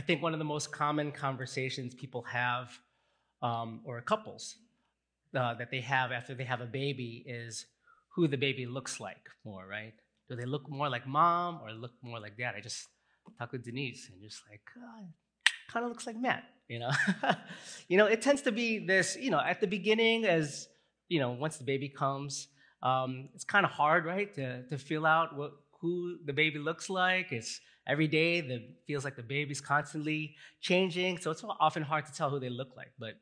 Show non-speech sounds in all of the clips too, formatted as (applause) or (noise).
I think one of the most common conversations people have, um, or couples uh, that they have after they have a baby, is who the baby looks like more, right? Do they look more like mom or look more like dad? I just talked with Denise and just like, oh, kind of looks like Matt, you know? (laughs) you know, it tends to be this, you know, at the beginning, as, you know, once the baby comes, um, it's kind of hard, right, to, to feel out what, who the baby looks like. It's every day that feels like the baby's constantly changing, so it's often hard to tell who they look like. But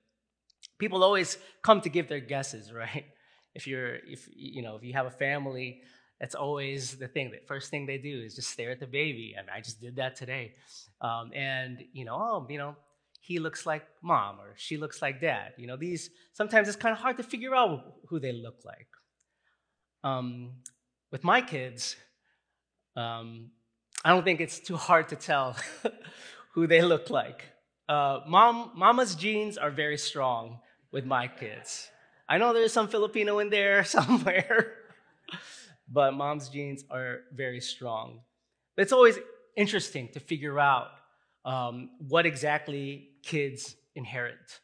people always come to give their guesses, (laughs) right? If you're, if you know, if you have a family, that's always the thing. The first thing they do is just stare at the baby. I mean, I just did that today, um, and you know, oh, you know, he looks like mom or she looks like dad. You know, these sometimes it's kind of hard to figure out who they look like. Um, with my kids, um, I don't think it's too hard to tell (laughs) who they look like. Uh, mom, mama's genes are very strong with my kids. I know there's some Filipino in there (laughs) somewhere, but mom's genes are very strong. It's always interesting to figure out um, what exactly kids inherit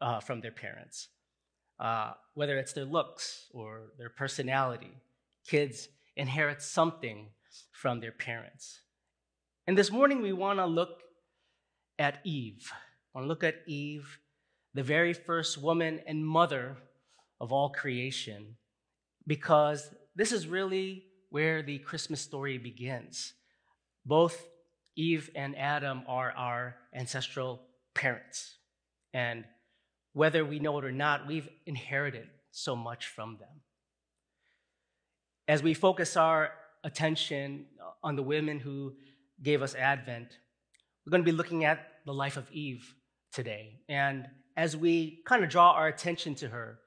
uh, from their parents, uh, whether it's their looks or their personality. Kids inherit something from their parents. And this morning we want to look at Eve. I want to look at Eve, the very first woman and mother of all creation, because this is really where the Christmas story begins. Both Eve and Adam are our ancestral parents. And whether we know it or not, we've inherited so much from them. As we focus our attention on the women who gave us Advent, we're going to be looking at the life of Eve today. And as we kind of draw our attention to her,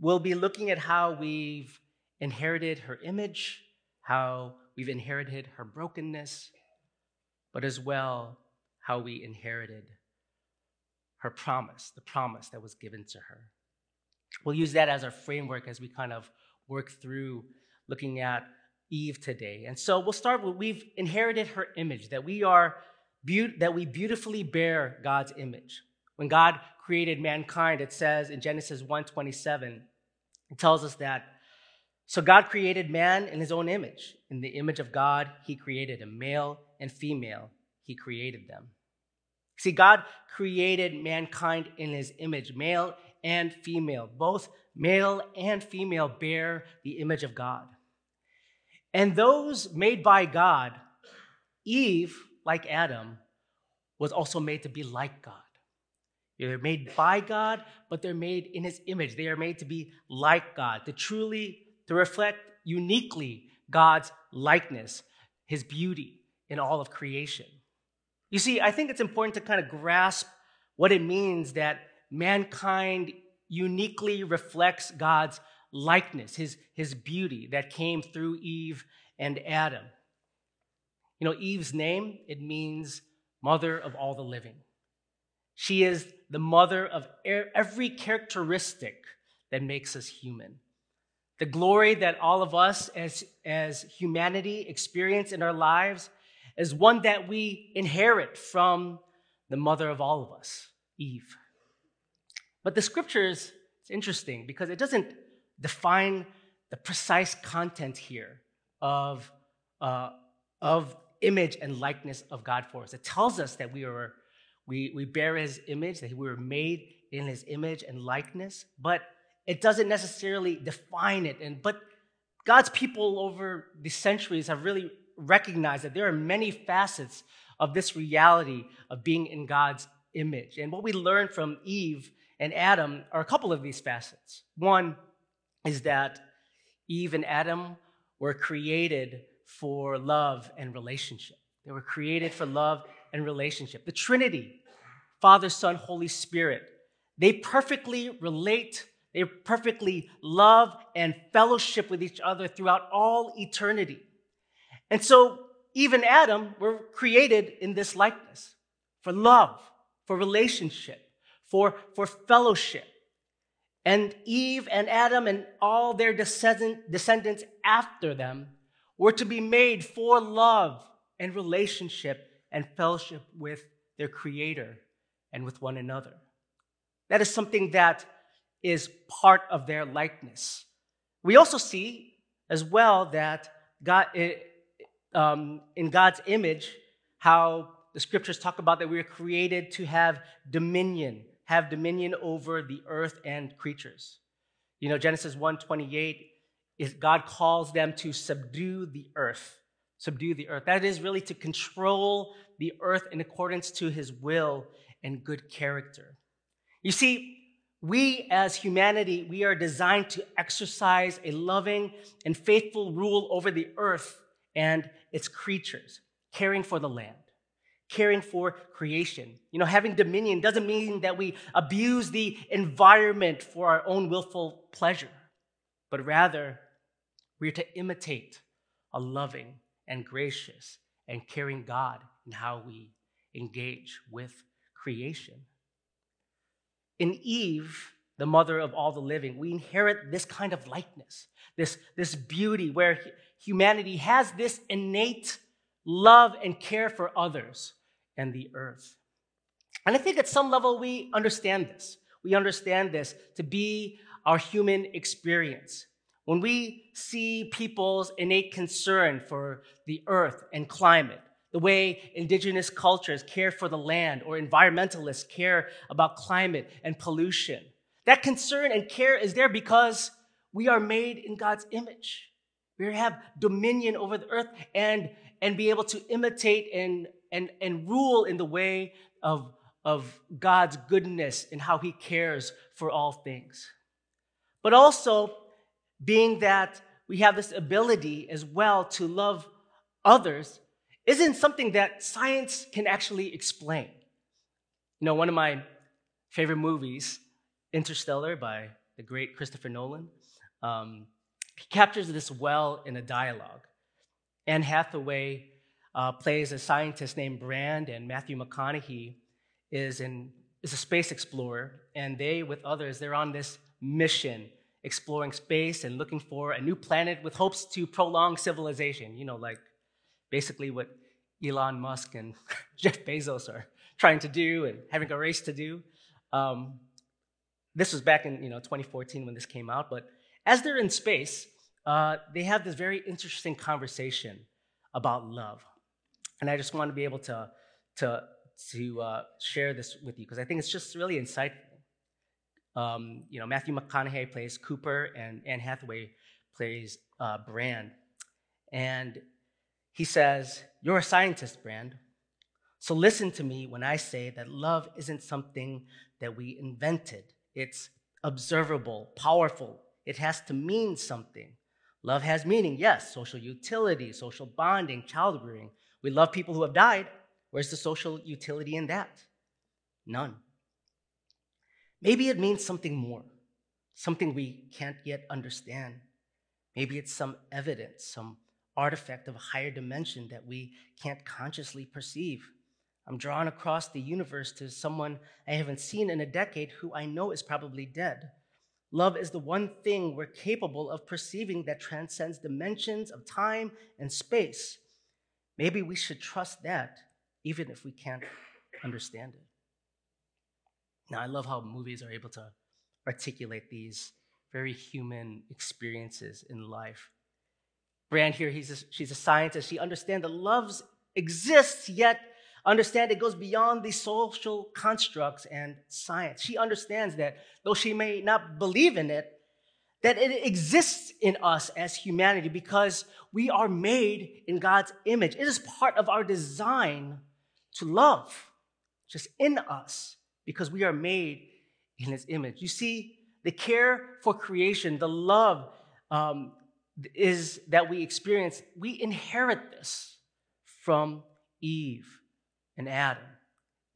we'll be looking at how we've inherited her image, how we've inherited her brokenness, but as well how we inherited her promise, the promise that was given to her. We'll use that as our framework as we kind of work through looking at Eve today. And so we'll start with we've inherited her image, that we are be- that we beautifully bear God's image. When God created mankind, it says in Genesis 1:27, it tells us that so God created man in his own image. In the image of God, he created a male and female, he created them. See, God created mankind in his image, male and female. Both male and female bear the image of God. And those made by God, Eve, like Adam, was also made to be like God. They're made by God, but they're made in his image. They are made to be like God, to truly, to reflect uniquely God's likeness, his beauty in all of creation. You see, I think it's important to kind of grasp what it means that mankind uniquely reflects God's likeness, his, his beauty that came through Eve and Adam. You know, Eve's name, it means mother of all the living. She is the mother of every characteristic that makes us human. The glory that all of us as, as humanity experience in our lives is one that we inherit from the mother of all of us, Eve. But the scriptures, it's interesting because it doesn't define the precise content here of, uh, of image and likeness of God for us. It tells us that we are we, we bear his image, that we were made in his image and likeness, but it doesn't necessarily define it. And but God's people over the centuries have really recognized that there are many facets of this reality of being in God's image. And what we learn from Eve and Adam are a couple of these facets. One is that Eve and Adam were created for love and relationship. They were created for love and relationship. The Trinity, Father, Son, Holy Spirit, they perfectly relate, they perfectly love and fellowship with each other throughout all eternity. And so, even Adam were created in this likeness for love, for relationship, for, for fellowship. And Eve and Adam and all their descendants after them were to be made for love and relationship and fellowship with their creator and with one another. That is something that is part of their likeness. We also see as well that God, eh, um, in God's image, how the scriptures talk about that we are created to have dominion, have dominion over the earth and creatures. You know, Genesis 1:28 is God calls them to subdue the earth. Subdue the earth. That is really to control the earth in accordance to his will and good character. You see, we as humanity, we are designed to exercise a loving and faithful rule over the earth and its creatures, caring for the land, caring for creation. You know, having dominion doesn't mean that we abuse the environment for our own willful pleasure, but rather we are to imitate a loving and gracious and caring God in how we engage with creation. In Eve, the mother of all the living, we inherit this kind of likeness, this, this beauty where humanity has this innate love and care for others and the earth. And I think at some level we understand this. We understand this to be our human experience. When we see people's innate concern for the earth and climate, the way indigenous cultures care for the land or environmentalists care about climate and pollution, that concern and care is there because we are made in God's image. We have dominion over the earth and, and be able to imitate and, and, and rule in the way of, of God's goodness and how he cares for all things. But also, being that we have this ability as well to love others isn't something that science can actually explain. You know, one of my favorite movies, Interstellar by the great Christopher Nolan, um, he captures this well in a dialogue. Anne Hathaway uh, plays a scientist named Brand, and Matthew McConaughey is, in, is a space explorer, and they, with others, they're on this mission exploring space and looking for a new planet with hopes to prolong civilization. You know, like basically what Elon Musk and (laughs) Jeff Bezos are trying to do and having a race to do. Um, this was back in you know 2014 when this came out, but as they're in space, uh, they have this very interesting conversation about love, and I just want to be able to to to uh, share this with you because I think it's just really insightful. Um, you know, Matthew McConaughey plays Cooper, and Anne Hathaway plays uh, Brand. And he says, You're a scientist, Brand. So listen to me when I say that love isn't something that we invented. It's observable, powerful. It has to mean something. Love has meaning, yes, social utility, social bonding, child rearing. We love people who have died. Where's the social utility in that? None. Maybe it means something more, something we can't yet understand. Maybe it's some evidence, some artifact of a higher dimension that we can't consciously perceive. I'm drawn across the universe to someone I haven't seen in a decade who I know is probably dead. Love is the one thing we're capable of perceiving that transcends dimensions of time and space. Maybe we should trust that, even if we can't understand it. Now, I love how movies are able to articulate these very human experiences in life. Brand here, he's a, she's a scientist. She understands that love exists, yet understand it goes beyond the social constructs and science. She understands that though she may not believe in it, that it exists in us as humanity because we are made in God's image. It is part of our design to love, just in us because we are made in his image. You see, the care for creation, the love um, is that we experience, we inherit this from Eve and Adam.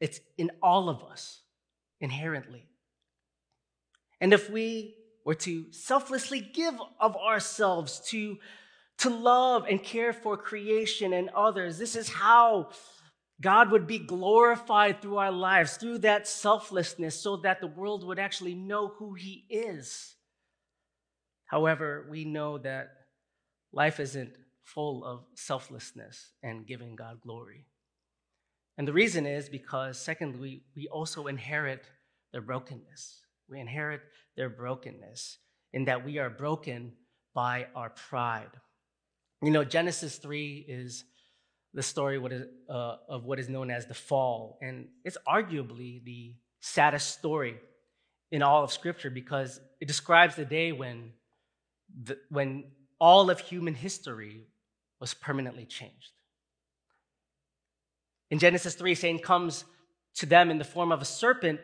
It's in all of us inherently. And if we were to selflessly give of ourselves to, to love and care for creation and others, this is how God would be glorified through our lives, through that selflessness, so that the world would actually know who He is. However, we know that life isn't full of selflessness and giving God glory. And the reason is because, secondly, we, also inherit their brokenness. We inherit their brokenness in that we are broken by our pride. You know, Genesis 3 is the story uh, of what is known as the fall. And it's arguably the saddest story in all of Scripture because it describes the day when, the, when all of human history was permanently changed. In Genesis 3, Satan comes to them in the form of a serpent,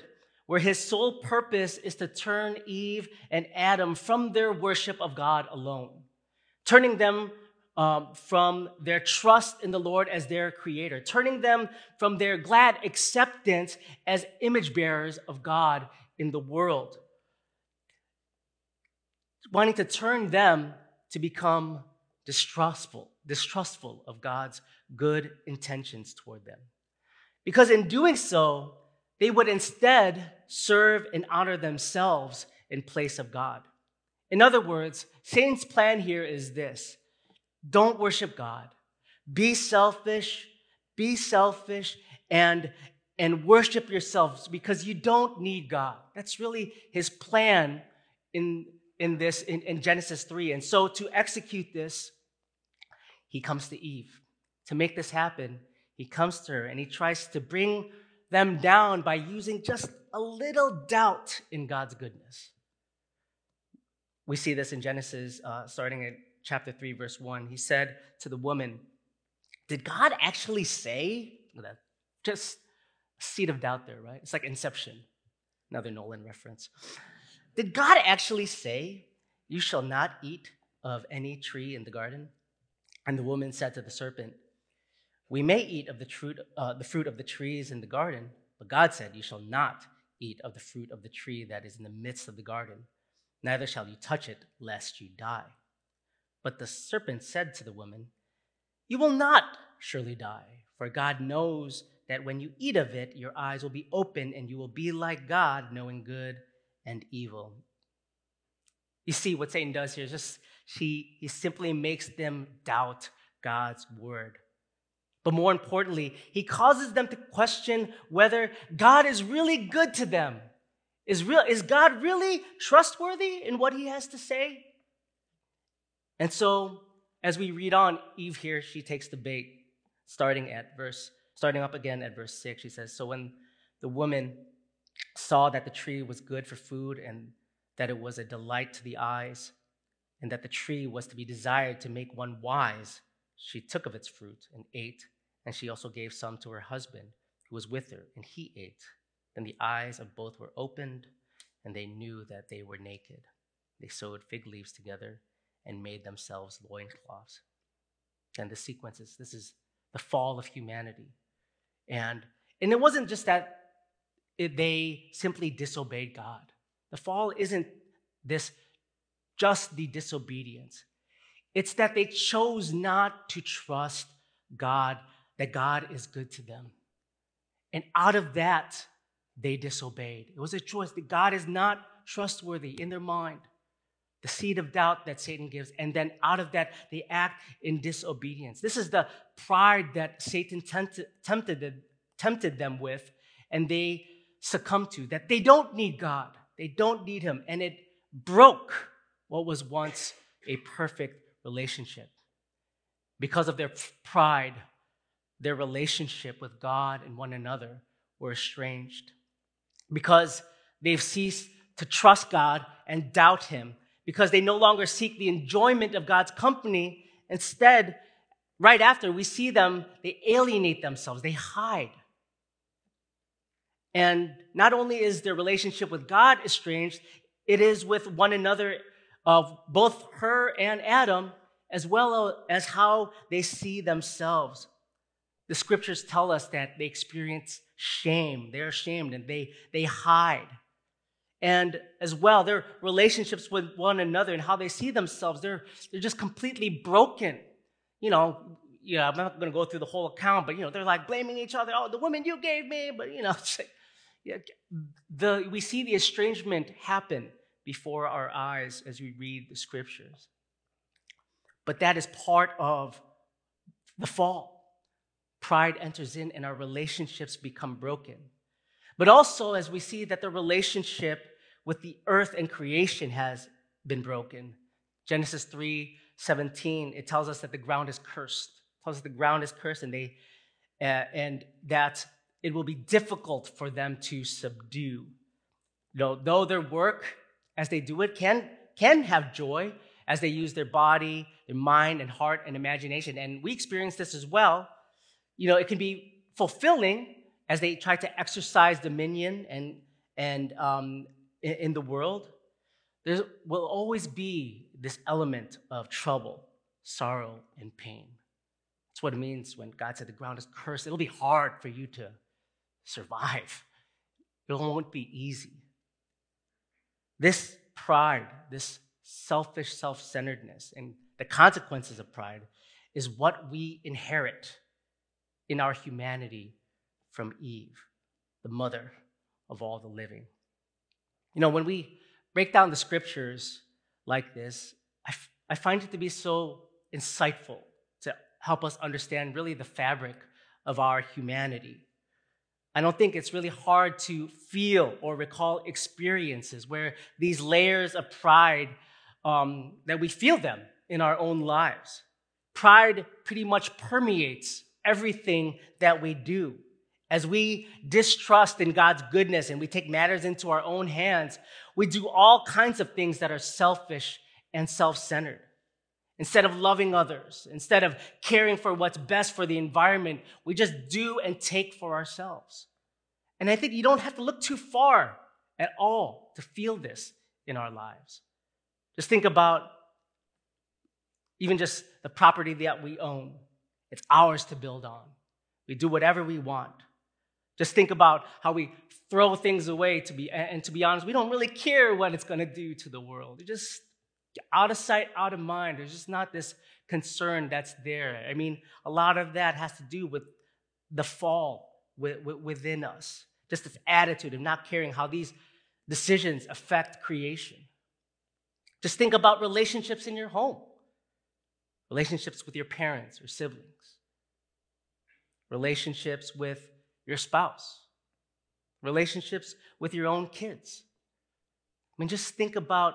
where his sole purpose is to turn Eve and Adam from their worship of God alone, turning them um, from their trust in the Lord as their creator, turning them from their glad acceptance as image bearers of God in the world, wanting to turn them to become distrustful, distrustful of God's good intentions toward them. Because in doing so, they would instead serve and honor themselves in place of God. In other words, Satan's plan here is this don't worship God, be selfish, be selfish, and, and worship yourselves because you don't need God. That's really his plan in, in this in, in Genesis 3. And so to execute this, he comes to Eve. To make this happen, he comes to her and he tries to bring them down by using just a little doubt in God's goodness. We see this in Genesis, uh, starting at chapter 3, verse 1. He said to the woman, Did God actually say? That just a seed of doubt there, right? It's like Inception, another Nolan reference. Did God actually say, You shall not eat of any tree in the garden? And the woman said to the serpent, we may eat of the fruit, uh, the fruit of the trees in the garden, but God said, You shall not eat of the fruit of the tree that is in the midst of the garden, neither shall you touch it, lest you die. But the serpent said to the woman, You will not surely die, for God knows that when you eat of it, your eyes will be open and you will be like God, knowing good and evil. You see, what Satan does here is just he, he simply makes them doubt God's word. But more importantly, he causes them to question whether God is really good to them. Is, real, is God really trustworthy in what he has to say? And so, as we read on, Eve here, she takes the bait, starting at verse, starting up again at verse 6. She says, So when the woman saw that the tree was good for food and that it was a delight to the eyes, and that the tree was to be desired to make one wise, she took of its fruit and ate and she also gave some to her husband, who was with her, and he ate. Then the eyes of both were opened, and they knew that they were naked. They sewed fig leaves together and made themselves loincloths. And the sequence is this is the fall of humanity. And, and it wasn't just that it, they simply disobeyed God. The fall isn't this just the disobedience, it's that they chose not to trust God that God is good to them. And out of that, they disobeyed. It was a choice that God is not trustworthy in their mind. The seed of doubt that Satan gives. And then out of that, they act in disobedience. This is the pride that Satan tempted, tempted, them with, and they succumbed to, that they don't need God. They don't need Him. And it broke what was once a perfect relationship. Because of their pride, their relationship with God and one another were estranged because they've ceased to trust God and doubt Him, because they no longer seek the enjoyment of God's company. Instead, right after, we see them, they alienate themselves, they hide. And not only is their relationship with God estranged, it is with one another of both her and Adam, as well as how they see themselves. The scriptures tell us that they experience shame. They're ashamed and they, they hide. And as well, their relationships with one another and how they see themselves, they're, they're just completely broken. You know, yeah, I'm not going to go through the whole account, but, you know, they're like blaming each other. Oh, the woman you gave me. But, you know, (laughs) yeah, the, we see the estrangement happen before our eyes as we read the scriptures. But that is part of the fall pride enters in and our relationships become broken. But also, as we see that the relationship with the earth and creation has been broken. Genesis 3 17, it tells us that the ground is cursed. It tells us the ground is cursed and they uh, and that it will be difficult for them to subdue. You know, though their work as they do it can, can have joy as they use their body, their mind, and heart and imagination. And we experience this as well. You know, it can be fulfilling as they try to exercise dominion and, and um, in, in the world. There will always be this element of trouble, sorrow, and pain. That's what it means when God said the ground is cursed. It'll be hard for you to survive, it won't be easy. This pride, this selfish self centeredness, and the consequences of pride is what we inherit in our humanity from Eve, the mother of all the living. You know, when we break down the scriptures like this, I, f- I find it to be so insightful to help us understand really the fabric of our humanity. I don't think it's really hard to feel or recall experiences where these layers of pride um, that we feel them in our own lives. Pride pretty much permeates everything that we do. As we distrust in God's goodness and we take matters into our own hands, we do all kinds of things that are selfish and self centered. Instead of loving others, instead of caring for what's best for the environment, we just do and take for ourselves. And I think you don't have to look too far at all to feel this in our lives. Just think about even just the property that we own. It's ours to build on. We do whatever we want. Just think about how we throw things away to be and to be honest, we don't really care what it's going to do to the world. It's just out of sight, out of mind. There's just not this concern that's there. I mean, a lot of that has to do with the fall within us. Just this attitude of not caring how these decisions affect creation. Just think about relationships in your home, relationships with your parents or siblings, relationships with your spouse, relationships with your own kids. I mean, just think about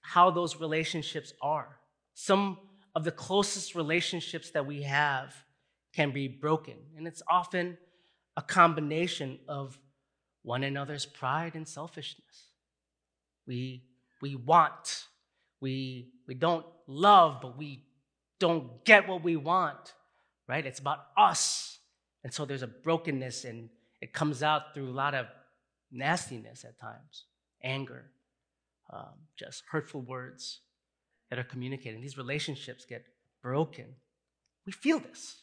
how those relationships are. Some of the closest relationships that we have can be broken, and it's often a combination of one another's pride and selfishness. We, we want, we, we don't love, but we don't get what we want, right? It's about us and so there's a brokenness, and it comes out through a lot of nastiness at times anger, um, just hurtful words that are communicated. These relationships get broken. We feel this.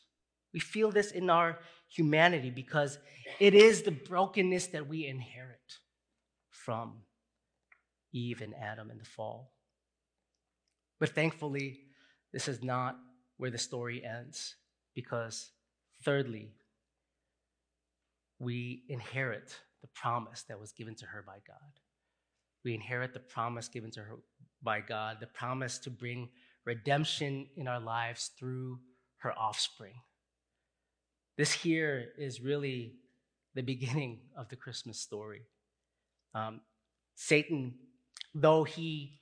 We feel this in our humanity because it is the brokenness that we inherit from Eve and Adam in the fall. But thankfully, this is not where the story ends because, thirdly, we inherit the promise that was given to her by God. We inherit the promise given to her by God, the promise to bring redemption in our lives through her offspring. This here is really the (laughs) beginning of the Christmas story. Um, Satan, though he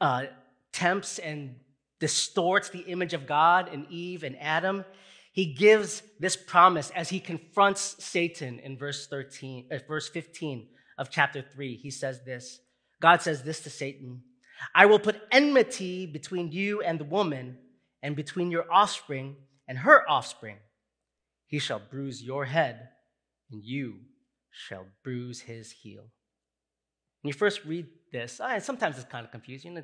uh, tempts and distorts the image of God in Eve and Adam, he gives this promise as he confronts Satan in verse 13, uh, verse 15 of chapter 3. He says this God says this to Satan I will put enmity between you and the woman, and between your offspring and her offspring. He shall bruise your head, and you shall bruise his heel. When you first read this, sometimes it's kind of confusing.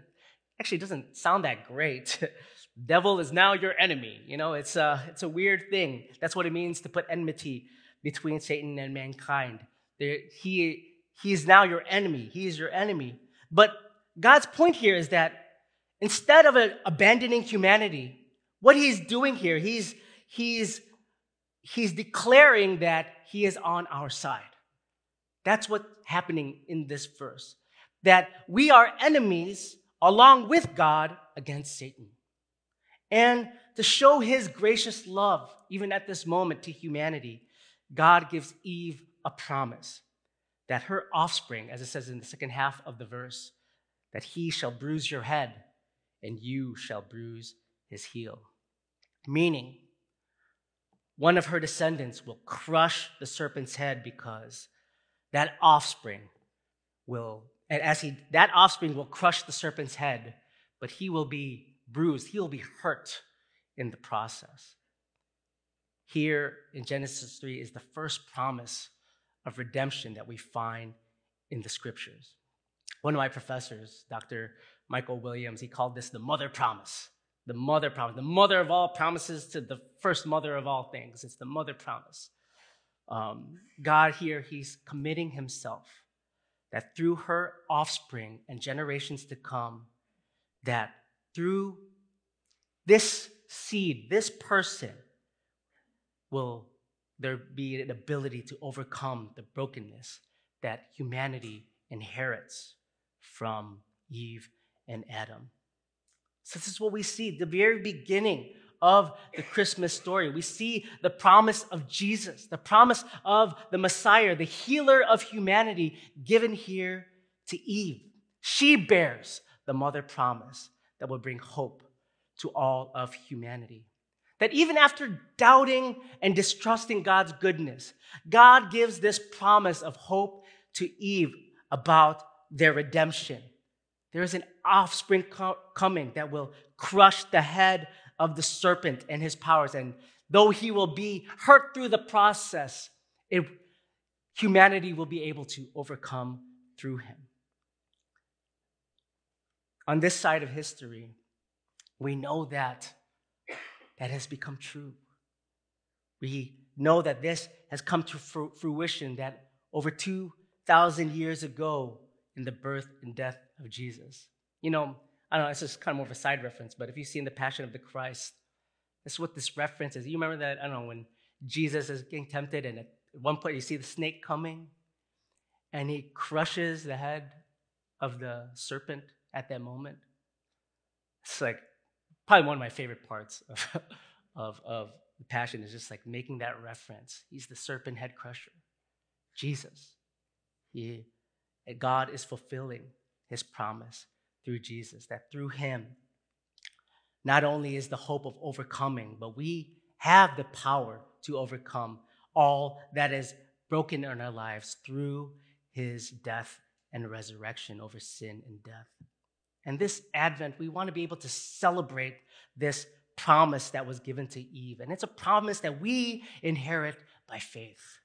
It actually doesn't sound that great. (laughs) devil is now your enemy. You know, it's a, it's a weird thing. That's what it means to put enmity between Satan and mankind. There, he, he is now your enemy. He is your enemy. But God's point here is that instead of a, abandoning humanity, what he's doing here, he's, he's, he's declaring that he is on our side. That's what's happening in this verse. That we are enemies along with God against Satan. And to show his gracious love, even at this moment, to humanity, God gives Eve a promise that her offspring, as it says in the second half of the verse, that he shall bruise your head and you shall bruise his heel. Meaning, one of her descendants will crush the serpent's head because that offspring will, and as he, that offspring will crush the serpent's head, but he will be bruised, he will be hurt in the process. Here in Genesis 3 is the first promise of redemption that we find in the scriptures. One of my professors, Dr. Michael Williams, he called this the mother promise. The mother promise, the mother of all promises to the first mother of all things. It's the mother promise. Um, God here, he's committing himself that through her offspring and generations to come, that through this seed, this person, will there be an ability to overcome the brokenness that humanity inherits from Eve and Adam. So, this is what we see the very beginning of the Christmas story. We see the promise of Jesus, the promise of the Messiah, the healer of humanity, given here to Eve. She bears the mother promise that will bring hope to all of humanity. That even after doubting and distrusting God's goodness, God gives this promise of hope to Eve about their redemption. There is an offspring co- coming that will crush the head of the serpent and his powers. And though he will be hurt through the process, it, humanity will be able to overcome through him. On this side of history, we know that that has become true. We know that this has come to fruition that over 2,000 years ago in the birth and death of Jesus. You know, I don't know, it's just kind of more of a side reference, but if you've seen the Passion of the Christ, that's what this reference is. You remember that, I don't know, when Jesus is getting tempted and at one point you see the snake coming and he crushes the head of the serpent at that moment? It's like probably one of my favorite parts of, (laughs) of, of the Passion is just like making that reference. He's the serpent head crusher, Jesus. He, God is fulfilling his promise through Jesus, that through him, not only is the hope of overcoming, but we have the power to overcome all that is broken in our lives through his death and resurrection over sin and death. And this Advent, we want to be able to celebrate this promise that was given to Eve. And it's a promise that we inherit by faith.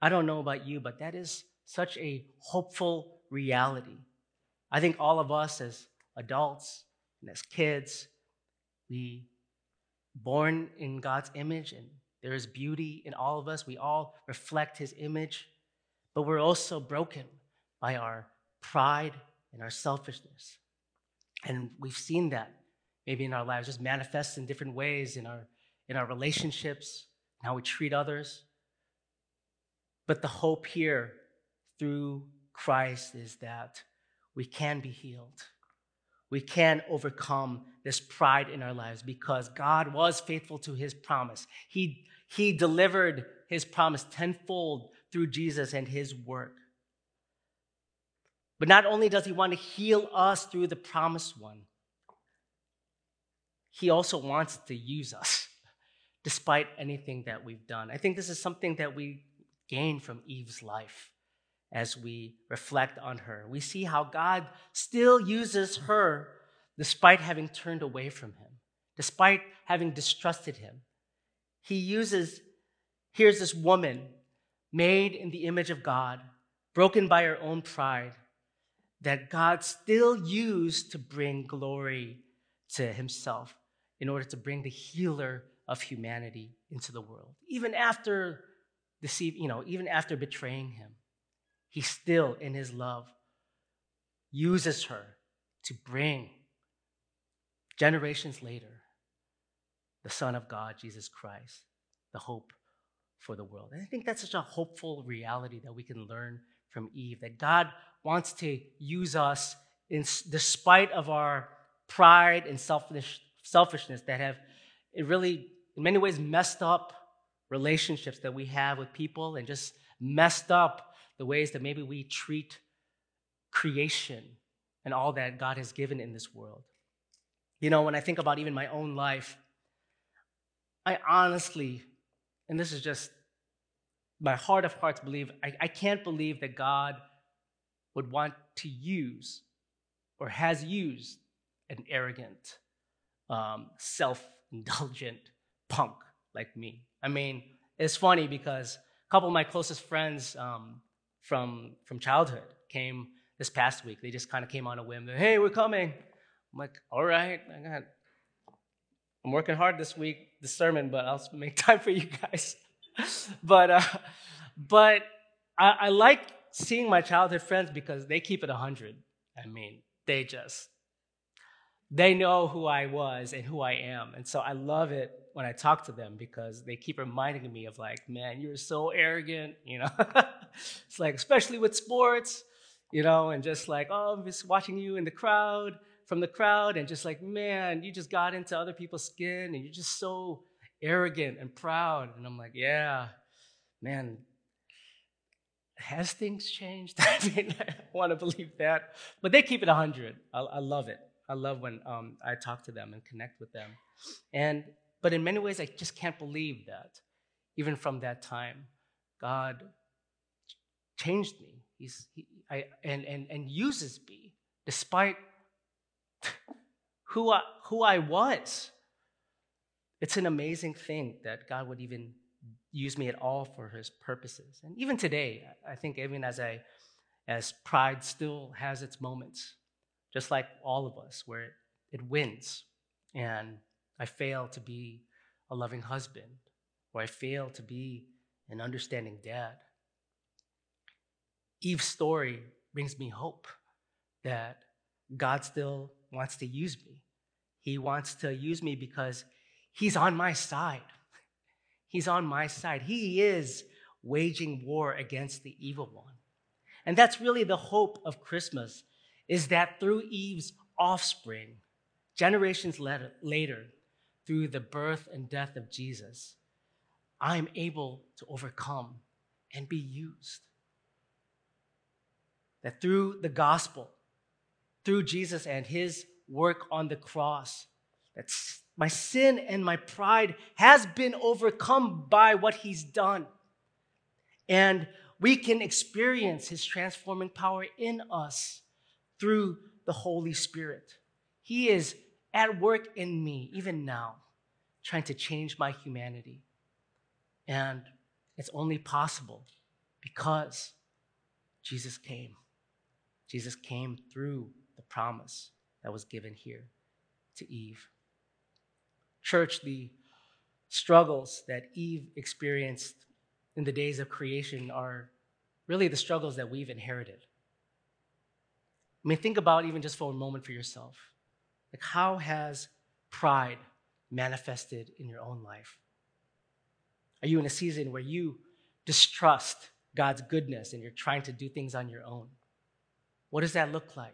I don't know about you, but that is such a hopeful reality. I think all of us as adults and as kids, we born in God's image and there is beauty in all of us. We all reflect his image, but we're also broken by our pride and our selfishness. And we've seen that maybe in our lives just manifest in different ways in our in our relationships, and how we treat others. But the hope here through Christ is that we can be healed. We can overcome this pride in our lives because God was faithful to his promise. He, he delivered his promise tenfold through Jesus and his work. But not only does he want to heal us through the promised one, he also wants to use us despite anything that we've done. I think this is something that we gain from Eve's life as we reflect on her. We see how God still uses her despite having turned away from him, despite having distrusted him. He uses, here's this woman made in the image of God, broken by her own pride, that God still used to bring glory to himself in order to bring the healer of humanity into the world. Even after deceive, you know, even after betraying him, he still in his love uses her to bring generations later the Son of God, Jesus Christ, the hope for the world. And I think that's such a hopeful reality that we can learn from Eve that God wants to use us in despite of our pride and selfish, selfishness that have it really, in many ways, messed up relationships that we have with people and just messed up the ways that maybe we treat creation and all that God has given in this world. You know, when I think about even my own life, I honestly, and this is just my heart of hearts believe, I, I can't believe that God would want to use or has used an arrogant, um, self indulgent punk like me. I mean, it's funny because a couple of my closest friends um, from, from childhood came this past week. They just kind of came on a whim. Hey, we're coming. I'm like, all right, I got, I'm working hard this week, the sermon, but I'll (laughs) make time for you guys. (laughs) but uh, but I, I like seeing my childhood friends because they keep it 100. I mean, they just, they know who I was and who I am. And so I love it when I talk to them because they keep reminding me of like, man, you're so arrogant, you know? (laughs) it's like, especially with sports, you know, and just like, oh, I'm just watching you in the crowd, from the crowd, and just like, man, you just got into other people's skin and you're just so arrogant and proud. And I'm like, yeah, man, has things changed? (laughs) I mean, I want to believe that. But they keep it 100. I, I love it. I love when um, I talk to them and connect with them. And, but in many ways, I just can't believe that. Even from that time, God changed me. He's, he, I, and, and, and uses me despite (laughs) who I, who I was. It's an amazing thing that God would even use me at all for his purposes. And even today, I think even as I as pride still has its moments, just like all of us, where it it wins. And I fail to be a loving husband, or I fail to be an understanding dad. Eve's story brings me hope that God still wants to use me. He wants to use me because He's on my side. (laughs) He's on my side. He is waging war against the evil one. And that's really the hope of Christmas is that through Eve's offspring, generations later, through the birth and death of Jesus, I'm able to overcome and be used. That through the gospel, through Jesus and his work on the cross, that my sin and my pride has been overcome by what he's done. And we can experience his transforming power in us through the Holy Spirit. He is at work in me, even now, trying to change my humanity. And it's only possible because Jesus came. Jesus came through the promise that was given here to Eve. Church, the struggles that Eve experienced in the days of creation are really the struggles that we've inherited. I mean, think about even just for a moment for yourself. Like, how has pride manifested in your own life? Are you in a season where you distrust God's goodness and you're trying to do things on your own? What does that look like?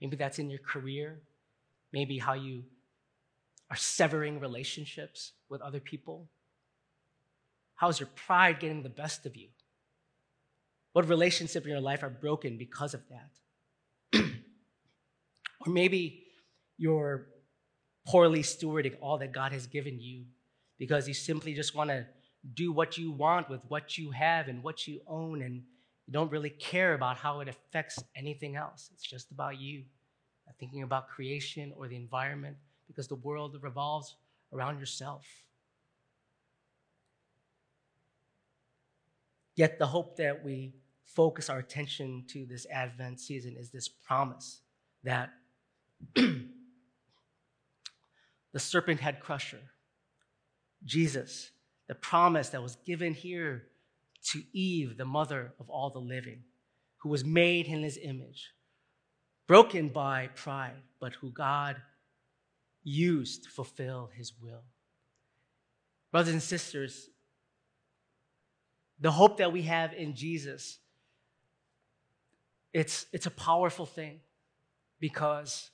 Maybe that's in your career, maybe how you are severing relationships with other people. How's your pride getting the best of you? What relationships in your life are broken because of that? (clears throat) or maybe you're poorly stewarding all that God has given you because you simply just want to do what you want with what you have and what you own, and you don't really care about how it affects anything else. It's just about you, Not thinking about creation or the environment because the world revolves around yourself. Yet, the hope that we focus our attention to this Advent season is this promise that (clears throat) the serpent head crusher, Jesus, the promise that was given here to Eve, the mother of all the living, who was made in his image, broken by pride, but who God used to fulfill his will. Brothers and sisters, the hope that we have in Jesus it's, it's a powerful thing because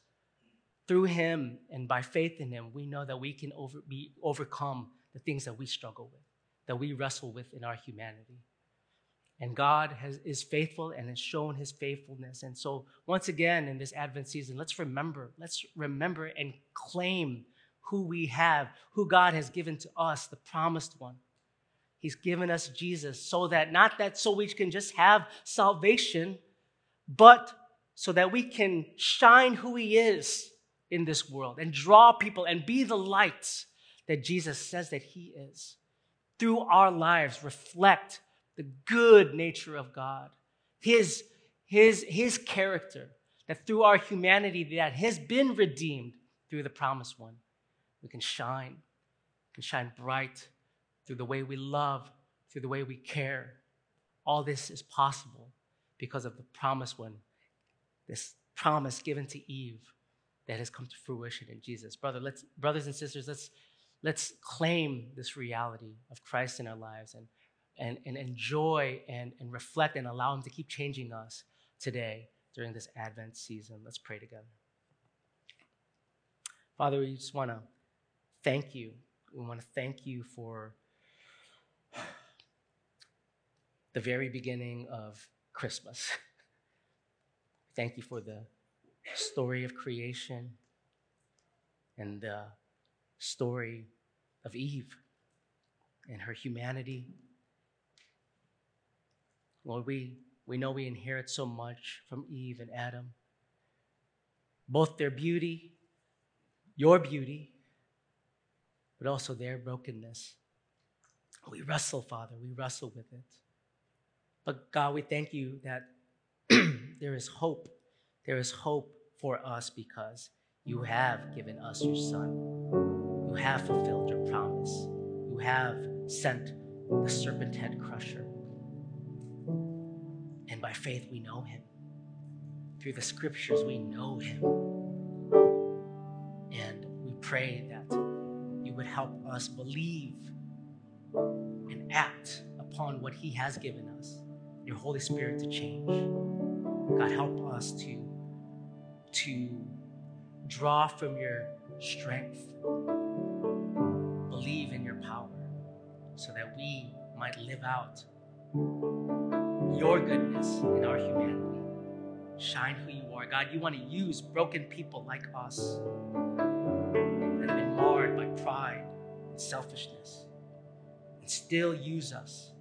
through him and by faith in him, we know that we can over, be, overcome the things that we struggle with, that we wrestle with in our humanity. And God has, is faithful and has shown his faithfulness. And so, once again, in this Advent season, let's remember, let's remember and claim who we have, who God has given to us, the promised one. He's given us Jesus so that not that so we can just have salvation, but so that we can shine who he is in this world and draw people and be the light that Jesus says that he is. Through our lives, reflect the good nature of God, his, his, his character, that through our humanity that has been redeemed through the promised one, we can shine, we can shine bright through the way we love, through the way we care. All this is possible because of the promised one, this promise given to Eve that has come to fruition in Jesus. Brother, let's, brothers and sisters, let's, let's claim this reality of Christ in our lives and, and, and enjoy and, and reflect and allow Him to keep changing us today during this Advent season. Let's pray together. Father, we just want to thank you. We want to thank you for the very beginning of Christmas. (laughs) Thank you for the story of creation and the story of Eve and her humanity. Lord, we, we know we inherit so much from Eve and Adam, both their beauty, your beauty, but also their brokenness. We wrestle, Father, we wrestle with it. But God, we thank you that (clears throat) there is hope. There is hope for us because you have given us your Son. Have fulfilled your promise. You have sent the serpent head crusher. And by faith, we know him. Through the scriptures, we know him. And we pray that you would help us believe and act upon what he has given us, your Holy Spirit to change. God, help us to to draw from your strength, so that we might live out your goodness in our humanity. Shine who you are. God, you want to use broken people like us that have been marred by pride and selfishness and still use us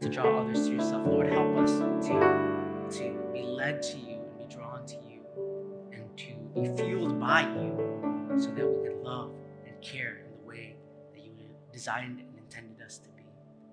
to draw others to yourself. Lord, help us to, to be led to you and be drawn to you and to be fueled by you so that we can love and care in the way that you designed